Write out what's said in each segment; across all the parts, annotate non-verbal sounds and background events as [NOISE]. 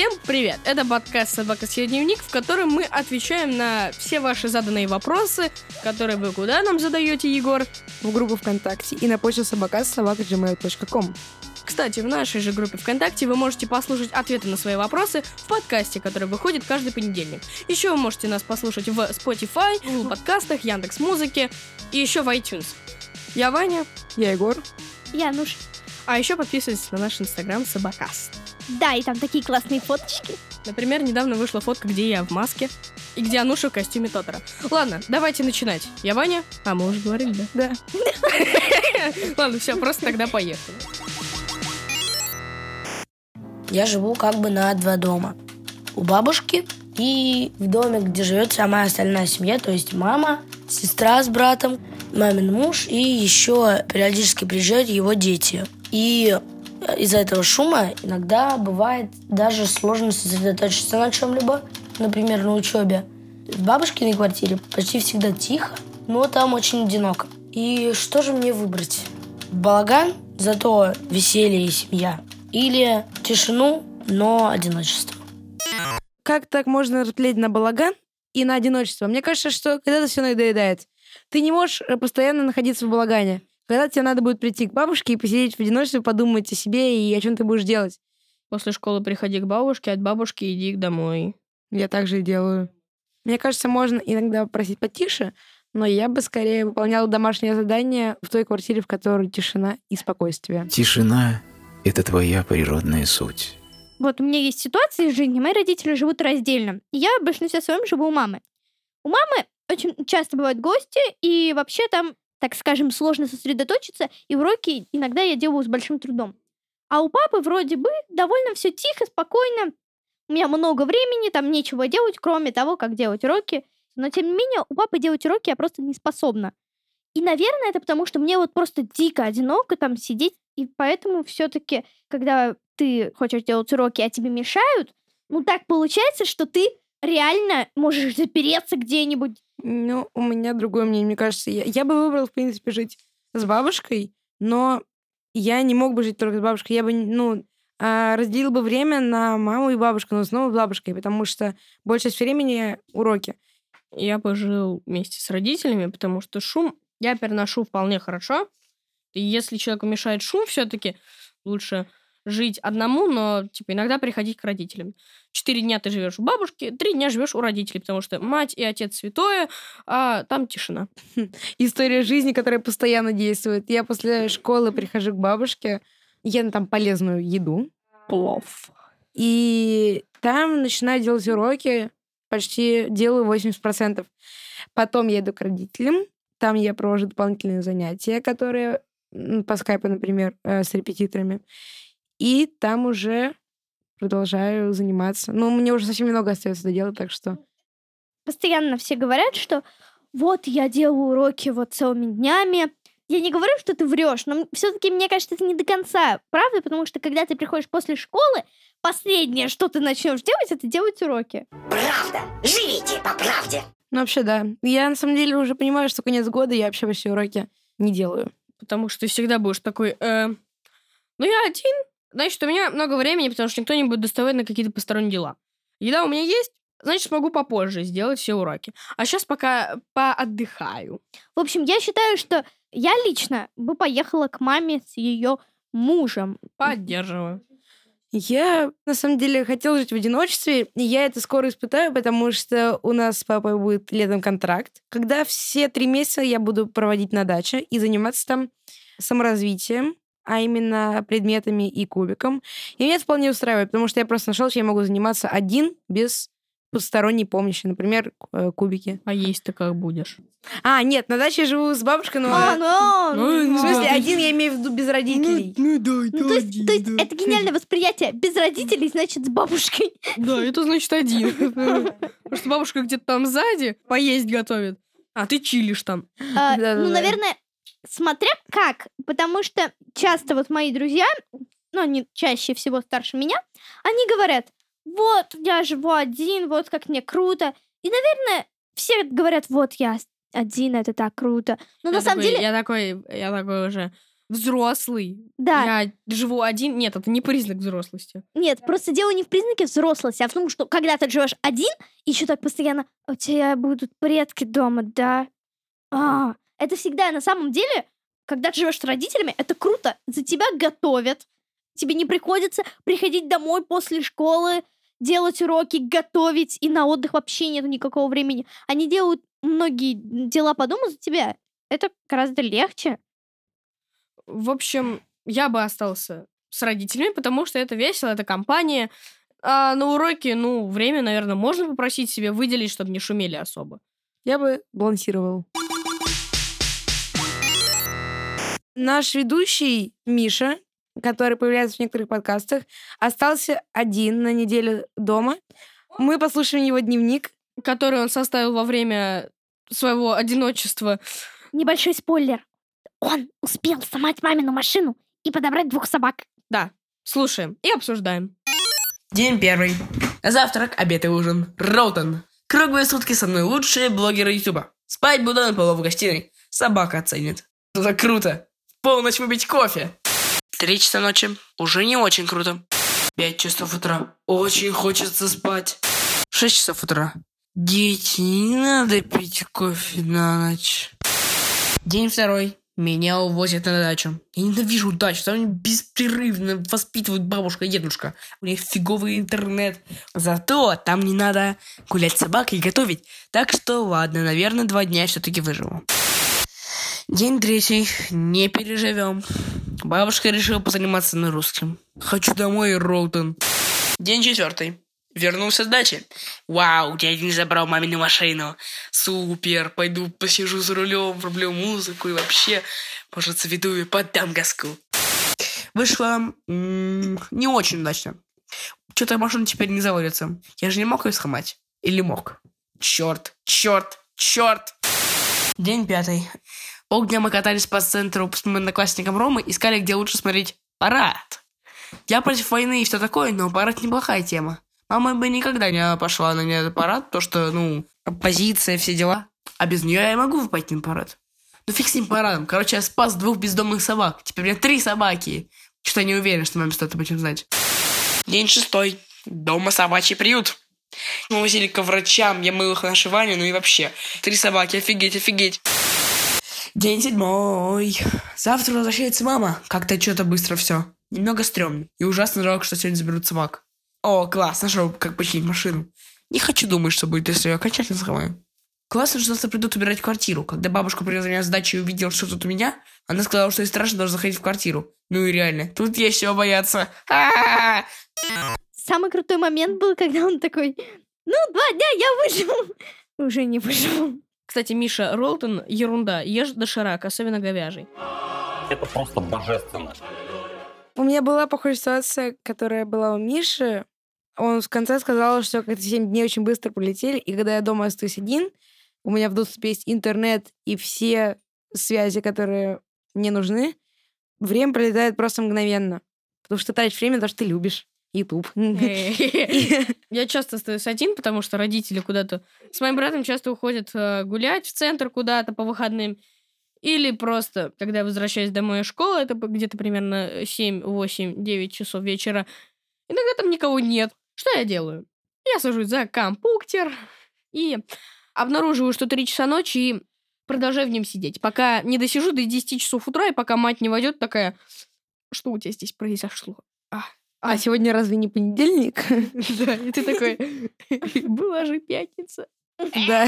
Всем привет! Это подкаст «Собака съел дневник», в котором мы отвечаем на все ваши заданные вопросы, которые вы куда нам задаете, Егор? В группу ВКонтакте и на почту собака собака.gmail.com. Кстати, в нашей же группе ВКонтакте вы можете послушать ответы на свои вопросы в подкасте, который выходит каждый понедельник. Еще вы можете нас послушать в Spotify, Google подкастах, Яндекс Музыке и еще в iTunes. Я Ваня. Я Егор. Януш. А еще подписывайтесь на наш инстаграм Собакаст. Да, и там такие классные фоточки. Например, недавно вышла фотка, где я в маске и где Ануша в костюме Тотора. Ладно, давайте начинать. Я Ваня. А, мы уже говорили, да? Да. [LAUGHS] Ладно, все, просто тогда поехали. Я живу как бы на два дома. У бабушки и в доме, где живет вся моя остальная семья, то есть мама, сестра с братом, мамин муж и еще периодически приезжают его дети. И из-за этого шума иногда бывает даже сложно сосредоточиться на чем-либо, например, на учебе. В бабушкиной квартире почти всегда тихо, но там очень одиноко. И что же мне выбрать? Балаган, зато веселье и семья. Или тишину, но одиночество. Как так можно разделить на балаган и на одиночество? Мне кажется, что когда-то все надоедает. Ты не можешь э, постоянно находиться в балагане. Когда тебе надо будет прийти к бабушке и посидеть в одиночестве, подумать о себе и о чем ты будешь делать. После школы приходи к бабушке, от бабушки иди домой. Я так же и делаю. Мне кажется, можно иногда просить потише, но я бы скорее выполняла домашнее задание в той квартире, в которой тишина и спокойствие. Тишина — это твоя природная суть. Вот у меня есть ситуация в жизни, мои родители живут раздельно. Я в большинстве своем живу у мамы. У мамы очень часто бывают гости, и вообще там, так скажем, сложно сосредоточиться, и уроки иногда я делаю с большим трудом. А у папы вроде бы довольно все тихо, спокойно. У меня много времени, там нечего делать, кроме того, как делать уроки. Но тем не менее, у папы делать уроки я просто не способна. И, наверное, это потому, что мне вот просто дико одиноко там сидеть. И поэтому все-таки, когда ты хочешь делать уроки, а тебе мешают, ну так получается, что ты реально можешь запереться где-нибудь. Ну, у меня другое мнение, мне кажется. Я, я бы выбрал, в принципе, жить с бабушкой, но я не мог бы жить только с бабушкой. Я бы, ну, а, разделил бы время на маму и бабушку, но снова с бабушкой, потому что большая часть времени уроки. Я бы жил вместе с родителями, потому что шум я переношу вполне хорошо. И если человеку мешает шум, все-таки лучше жить одному, но типа иногда приходить к родителям. Четыре дня ты живешь у бабушки, три дня живешь у родителей, потому что мать и отец святое, а там тишина. История жизни, которая постоянно действует. Я после школы прихожу к бабушке, ем там полезную еду. Плов. И там начинаю делать уроки, почти делаю 80%. Потом еду к родителям, там я провожу дополнительные занятия, которые по скайпу, например, э, с репетиторами. И там уже продолжаю заниматься. Но мне уже совсем немного остается до дела, так что... Постоянно все говорят, что вот я делаю уроки вот целыми днями. Я не говорю, что ты врешь, но все-таки мне кажется, это не до конца правда, потому что когда ты приходишь после школы, последнее, что ты начнешь делать, это делать уроки. Правда. Живите по правде. Ну, вообще, да. Я, на самом деле, уже понимаю, что конец года я вообще все уроки не делаю. Потому что ты всегда будешь такой, э, ну я один, значит, у меня много времени, потому что никто не будет доставать на какие-то посторонние дела. Еда у меня есть, значит, смогу попозже сделать все уроки. А сейчас пока поотдыхаю. В общем, я считаю, что я лично бы поехала к маме с ее мужем. Поддерживаю. Я, на самом деле, хотела жить в одиночестве, и я это скоро испытаю, потому что у нас с папой будет летом контракт, когда все три месяца я буду проводить на даче и заниматься там саморазвитием, а именно предметами и кубиком. И меня это вполне устраивает, потому что я просто нашел, что я могу заниматься один без посторонней помощи, например, э, кубики. А есть-то как будешь? А, нет, на даче живу с бабушкой, но... А, ну, Ну, ну, В смысле, да. один я имею в виду без родителей. Ну да, Ну, то есть, то есть это гениальное восприятие. Без родителей, значит, с бабушкой. Да, это значит один. [LAUGHS] Потому что бабушка где-то там сзади поесть готовит, а ты чилишь там. А, ну, наверное, смотря как. Потому что часто вот мои друзья, ну, они чаще всего старше меня, они говорят, вот, я живу один, вот как мне круто. И, наверное, все говорят, вот я один, это так круто. Но Я на самом такой- деле... Я такой, я такой уже... взрослый. Да, Я живу один. Нет, это не признак взрослости. нет, просто дело не в признаке взрослости, а в том, что когда ты живешь один, и еще так постоянно, у тебя будут предки дома, да? А, это всегда на самом деле, когда ты живешь с родителями, это круто. За тебя готовят. Тебе не приходится приходить домой после школы, делать уроки, готовить, и на отдых вообще нет никакого времени. Они делают многие дела по дому за тебя. Это гораздо легче. В общем, я бы остался с родителями, потому что это весело, это компания. А на уроке, ну, время, наверное, можно попросить себе выделить, чтобы не шумели особо. Я бы балансировал. Наш ведущий Миша, который появляется в некоторых подкастах, остался один на неделю дома. Мы послушаем его дневник. Который он составил во время своего одиночества. Небольшой спойлер. Он успел сломать мамину машину и подобрать двух собак. Да, слушаем и обсуждаем. День первый. Завтрак, обед и ужин. Роутон. Круглые сутки со мной лучшие блогеры Ютуба. Спать буду на полу в гостиной. Собака оценит. Это круто. Полночь выпить кофе. Три часа ночи. Уже не очень круто. Пять часов утра. Очень хочется спать. Шесть часов утра. Дети, не надо пить кофе на ночь. День второй. Меня увозят на дачу. Я ненавижу дачу. Там беспрерывно воспитывают бабушка и дедушка. У них фиговый интернет. Зато там не надо гулять с собакой и готовить. Так что ладно, наверное, два дня все-таки выживу. День третий. Не переживем. Бабушка решила позаниматься на русском. Хочу домой, Роутон. День четвертый. Вернулся с дачи. Вау, дядя не забрал мамину машину. Супер, пойду посижу за рулем, врублю музыку и вообще, может, заведу и поддам газку. Вышло м, не очень удачно. Что-то машина теперь не заводится. Я же не мог ее сломать. Или мог? Черт, черт, черт. День пятый. Полдня мы катались по центру с одноклассником Ромой, искали, где лучше смотреть парад. Я против войны и все такое, но парад неплохая тема. Мама бы никогда не пошла на этот парад, то что, ну, оппозиция, все дела. А без нее я могу пойти на парад. Ну фиг с ним парадом. Короче, я спас двух бездомных собак. Теперь у меня три собаки. Что-то не уверен, что маме стоит об этом знать. День шестой. Дома собачий приют. Мы возили к врачам, я мыл их на шивание, ну и вообще. Три собаки, офигеть, офигеть. День седьмой. Завтра возвращается мама. Как-то что-то быстро все. Немного стрёмно. И ужасно жалко, что сегодня заберут собак. О, класс, нашел, как починить машину. Не хочу думать, что будет, если я окончательно сломаю. Классно, что завтра придут убирать квартиру. Когда бабушка привезла меня с и увидела, что тут у меня, она сказала, что ей страшно даже заходить в квартиру. Ну и реально, тут есть чего бояться. А-а-а! Самый крутой момент был, когда он такой, ну, два дня я выжил. Уже не выжил. Кстати, Миша, Ролтон — ерунда. Ешь доширак, особенно говяжий. Это просто божественно. У меня была похожая ситуация, которая была у Миши. Он в конце сказал, что как-то 7 дней очень быстро полетели, и когда я дома остаюсь один, у меня в доступе есть интернет и все связи, которые мне нужны, время пролетает просто мгновенно. Потому что тратишь время, потому что ты любишь YouTube. [LAUGHS] Я часто остаюсь один, потому что родители куда-то... С моим братом часто уходят э, гулять в центр куда-то по выходным. Или просто, когда я возвращаюсь домой из школы, это где-то примерно 7, 8, 9 часов вечера, иногда там никого нет. Что я делаю? Я сажусь за компьютер и обнаруживаю, что 3 часа ночи и продолжаю в нем сидеть, пока не досижу до 10 часов утра, и пока мать не войдет такая, что у тебя здесь произошло? А, А сегодня разве не понедельник? [LAUGHS] да, и ты такой, [LAUGHS] была же пятница. Да.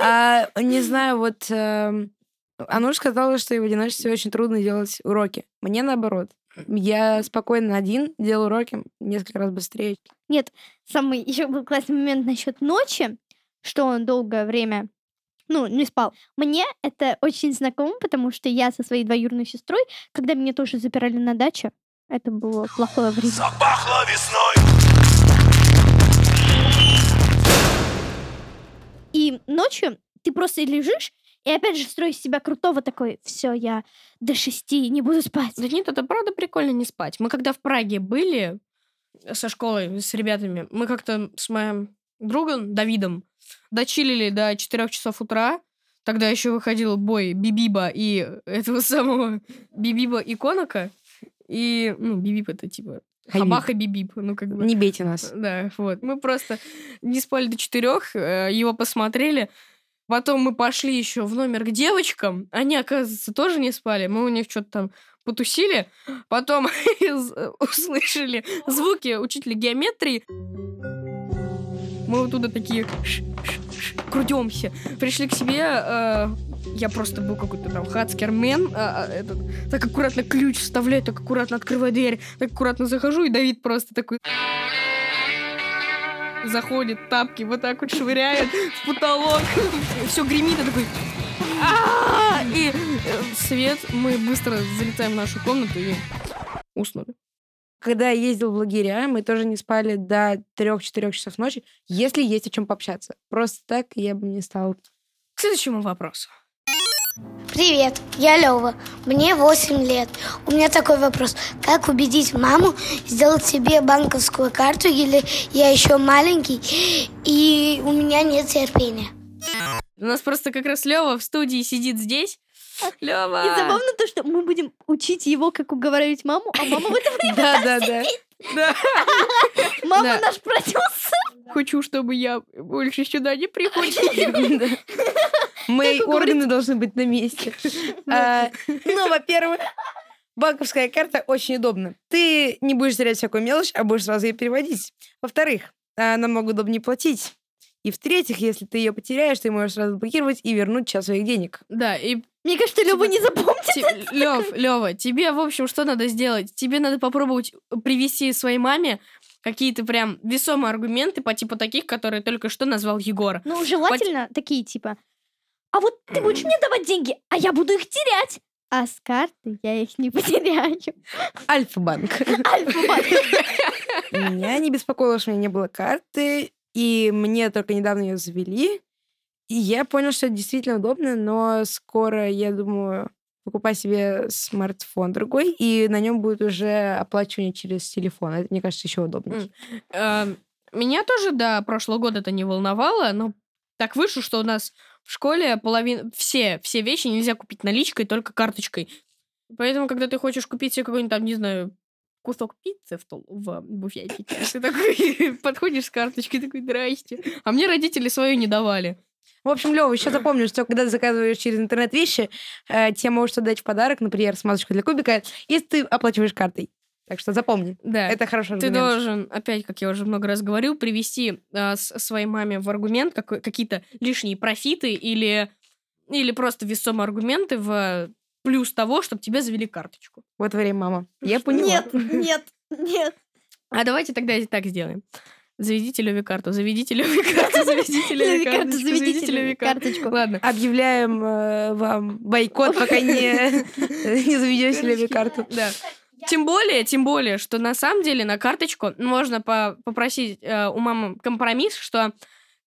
А, не знаю, вот эм, Ануш сказала, что ей в одиночестве очень трудно делать уроки. Мне наоборот. Я спокойно один делаю уроки несколько раз быстрее. Нет, самый еще был классный момент насчет ночи, что он долгое время ну, не спал. Мне это очень знакомо, потому что я со своей двоюродной сестрой, когда меня тоже запирали на даче, это было плохое время. Запахло весной. И ночью ты просто лежишь, и опять же строишь себя крутого такой, все, я до шести не буду спать. Да нет, это правда прикольно не спать. Мы когда в Праге были со школой, с ребятами, мы как-то с моим другом Давидом дочилили до 4 часов утра. Тогда еще выходил бой Бибиба и этого самого Бибиба и Конака. И, ну, Бибип это типа. Хабаха Бибип. Ну, как бы. Не бейте нас. Да, вот. Мы просто не спали до четырех, э, его посмотрели. Потом мы пошли еще в номер к девочкам. Они, оказывается, тоже не спали. Мы у них что-то там потусили. Потом [LAUGHS] из- услышали звуки учителя геометрии. Мы вот туда такие крутемся. Пришли к себе. Я просто был какой-то там хацкермен. а, а, этот, так аккуратно ключ вставляю, так аккуратно открываю дверь, так аккуратно захожу, и Давид просто такой заходит, тапки вот так вот швыряет в потолок, все гремит, и такой и э, свет, мы быстро залетаем в нашу комнату и уснули. Когда я ездил в лагеря, мы тоже не спали до 3-4 часов ночи, если есть о чем пообщаться. Просто так я бы не стала. К следующему вопросу. Привет, я Лева. Мне 8 лет. У меня такой вопрос. Как убедить маму сделать себе банковскую карту, или я еще маленький, и у меня нет терпения? У нас просто как раз Лева в студии сидит здесь. Лева! И забавно то, что мы будем учить его, как уговаривать маму, а мама в это время Да, да, да. Да. Мама наш продюсер. Хочу, чтобы я больше сюда не приходил. [LAUGHS] Да. Мои органы должны быть на месте. А, Ну, во-первых, банковская карта очень удобна. Ты не будешь терять всякую мелочь, а будешь сразу ее переводить. Во-вторых, намного удобнее платить. И в-третьих, если ты ее потеряешь, ты можешь сразу блокировать и вернуть часть своих денег. Да, и Мне кажется, Лева не запомнит. Лев, Лева, тебе, в общем, что надо сделать? Тебе надо попробовать привести своей маме какие-то прям весомые аргументы по типу таких, которые только что назвал Егор. Ну, желательно такие, типа, а вот ты будешь мне давать деньги, а я буду их терять. А с карты я их не [LAUGHS] потеряю. Альфа-банк. Альфа-банк. Меня не беспокоило, что у меня не было карты, и мне только недавно ее завели. Я понял, что это действительно удобно, но скоро, я думаю, покупаю себе смартфон другой, и на нем будет уже оплачивание через телефон. Это, мне кажется, еще удобнее. М. Э, Меня тоже до прошлого года это не волновало, но так вышло, что у нас в школе половина, все, все вещи нельзя купить наличкой, только карточкой. Поэтому, когда ты хочешь купить себе какой-нибудь там, не знаю, кусок пиццы в, тол- в буфете, [LAUGHS] ты такой [LAUGHS] подходишь с карточкой, такой, здрасте. А мне родители свою не давали. В общем, Лева, еще запомни, что когда ты заказываешь через интернет вещи, э, тебе можешь отдать в подарок, например, смазочку для кубика, если ты оплачиваешь картой. Так что запомни. Да. Это хороший Ты аргумент. должен, опять, как я уже много раз говорил, привести а, с- своей маме в аргумент какой- какие-то лишние профиты или, или просто весомые аргументы в плюс того, чтобы тебе завели карточку. Вот время, мама. Я поняла. Нет, нет, нет. А давайте тогда и так сделаем. Заведите Леви карту, заведите Леви карту, заведите Леви Леви карту, заведите Леви Леви карточку. Ладно. Объявляем э, вам бойкот, пока не, не заведете себе карту. Да. Тем более, тем более, что на самом деле на карточку можно по- попросить э, у мамы компромисс, что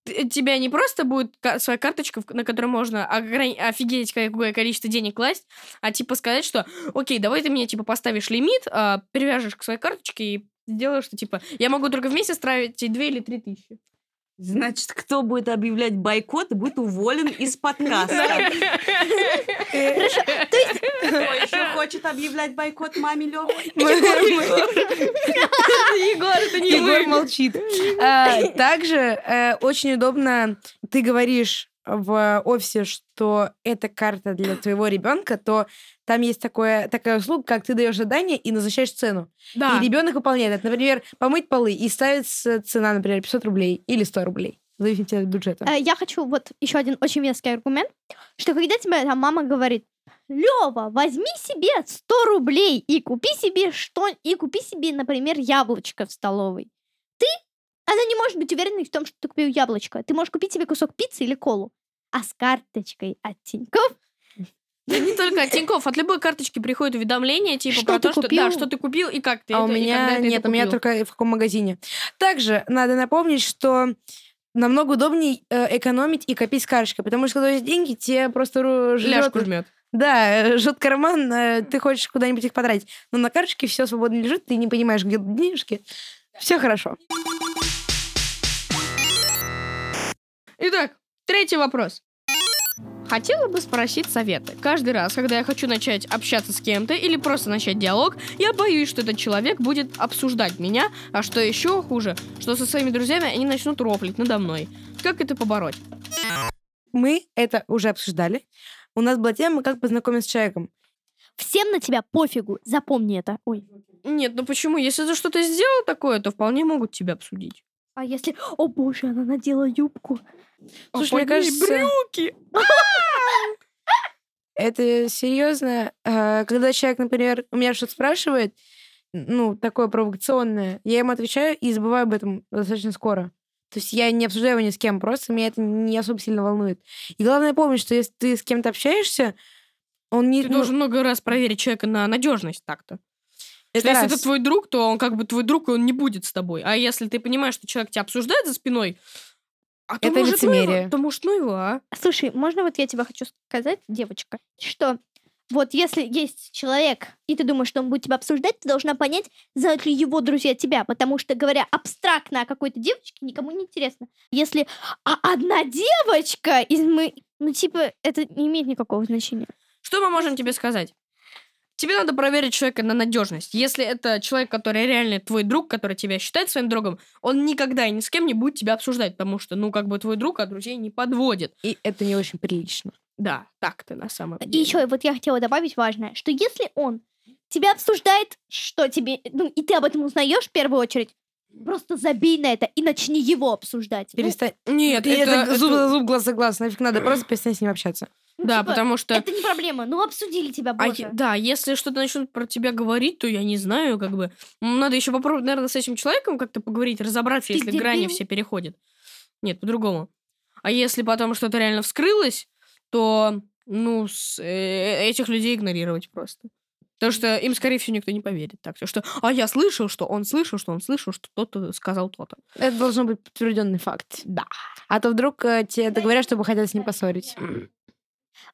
тебя не просто будет своя карточка, на которой можно ограни- офигеть какое количество денег класть, а типа сказать, что окей, давай ты мне типа поставишь лимит, а, привяжешь к своей карточке и сделаешь, что типа я могу только в месяц тратить 2 или 3 тысячи. Значит, кто будет объявлять бойкот, будет уволен из подкаста. Кто еще хочет объявлять бойкот маме Лёвы? Егор, это не Егор молчит. А, Также э, очень удобно, ты говоришь в офисе, что это карта для твоего ребенка, то там есть такое, такая услуга, как ты даешь задание и назначаешь цену. Да. И ребенок выполняет это. Например, помыть полы, и ставится цена, например, 500 рублей или 100 рублей. В зависимости от бюджета. Э, Я хочу вот еще один очень веский аргумент, что когда тебе там мама говорит, Лева, возьми себе 100 рублей и купи себе что и купи себе, например, яблочко в столовой. Ты, она не может быть уверенной в том, что ты купил яблочко. Ты можешь купить себе кусок пиццы или колу. А с карточкой от Тинькофф Да не только от Тинькофф, от любой карточки приходит уведомление, типа Что про ты то, что купил? да, что ты купил и как ты а это, у меня ты нет, это у меня только в каком магазине. Также надо напомнить, что намного удобнее э, экономить и копить с карточкой, потому что когда есть деньги, тебе просто Ляжку жмет. Да, жжет карман, э, ты хочешь куда-нибудь их потратить. Но на карточке все свободно лежит, ты не понимаешь, где денежки. Все хорошо. Итак, третий вопрос. Хотела бы спросить советы. Каждый раз, когда я хочу начать общаться с кем-то или просто начать диалог, я боюсь, что этот человек будет обсуждать меня, а что еще хуже, что со своими друзьями они начнут рофлить надо мной. Как это побороть? Мы это уже обсуждали. У нас была тема, как познакомиться с человеком. Всем на тебя пофигу, запомни это. Ой. Нет, ну почему? Если ты что-то сделал такое, то вполне могут тебя обсудить. А если... О боже, она надела юбку. Слушай, мне кажется, брюки. это серьезно. А, Когда человек, например, у меня что-то спрашивает, ну, такое провокационное, я ему отвечаю и забываю об этом достаточно скоро. То есть я не обсуждаю его ни с кем, просто меня это не особо сильно волнует. И главное помнить, что если ты с кем-то общаешься, он не... Ты ну, должен много раз проверить человека на надежность так-то. это если раз. это твой друг, то он как бы твой друг, и он не будет с тобой. А если ты понимаешь, что человек тебя обсуждает за спиной, а то Это может, ну его, лицемерие. то может, ну его, а? Слушай, можно вот я тебе хочу сказать, девочка, что вот если есть человек, и ты думаешь, что он будет тебя обсуждать, ты должна понять, знают ли его друзья тебя, потому что, говоря абстрактно о какой-то девочке, никому не интересно. Если а одна девочка из мы... Ну, типа, это не имеет никакого значения. Что мы можем тебе сказать? Тебе надо проверить человека на надежность. Если это человек, который реально твой друг, который тебя считает своим другом, он никогда и ни с кем не будет тебя обсуждать, потому что, ну, как бы твой друг, а друзей не подводит. И это не очень прилично. Да, так-то на самом И деле. еще вот я хотела добавить важное, что если он тебя обсуждает, что тебе, ну, и ты об этом узнаешь в первую очередь, просто забей на это и начни его обсуждать. Ну, Перестань. Нет, И это, это, зуб за зуб, глаз за глаз. Нафиг надо, просто перестань с ним общаться. Ну, Да, типа, потому что... Это не проблема, ну обсудили тебя, А боже. е- да, если что-то начнут про тебя говорить, то я не знаю, как бы. Надо еще попробовать, наверное, с этим человеком как-то поговорить, разобраться, Ты если грани дебил. все переходят. Нет, по-другому. А если потом что-то реально вскрылось, то, ну, с- э, этих людей игнорировать просто. Потому что им, скорее всего, никто не поверит. Так что, а я слышал, что он слышал, что он слышал, что кто-то сказал то-то. Это должен быть подтвержденный факт. Да. А то вдруг э, тебе это говорят, чтобы хотят с ним поссорить.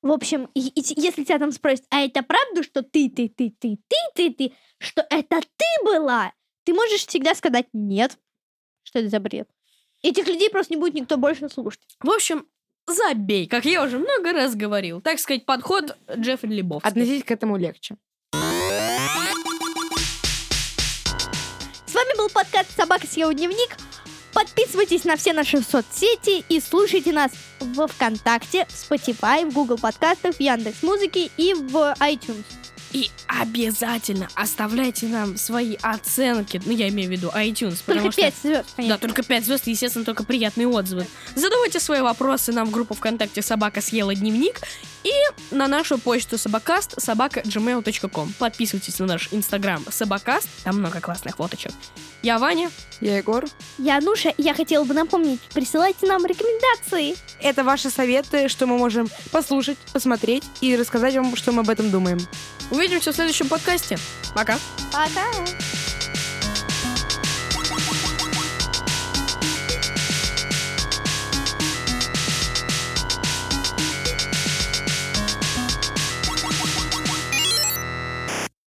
В общем, и- и если тебя там спросят, а это правда, что ты, ты, ты, ты, ты, ты, ты, что это ты была, ты можешь всегда сказать нет. Что это за бред? Этих людей просто не будет никто больше слушать. В общем, забей, как я уже много раз говорил. Так сказать, подход Джеффри Лебовский. Относитесь к этому легче. С вами был подкаст «Собака съела дневник». Подписывайтесь на все наши соцсети и слушайте нас в ВКонтакте, в Spotify, в Google подкастах, в Яндекс Музыке и в iTunes. И обязательно оставляйте нам свои оценки. Ну, я имею в виду iTunes. Только что- 5 звезд, Да, только 5 звезд, естественно, только приятные отзывы. Задавайте свои вопросы нам в группу ВКонтакте «Собака съела дневник» и на нашу почту собакаст собака gmail.com. Подписывайтесь на наш инстаграм собакаст, там много классных фоточек. Я Ваня. Я Егор. Я Ануша, и я хотела бы напомнить, присылайте нам рекомендации. Это ваши советы, что мы можем послушать, посмотреть и рассказать вам, что мы об этом думаем. Увидимся в следующем подкасте. Пока. Пока!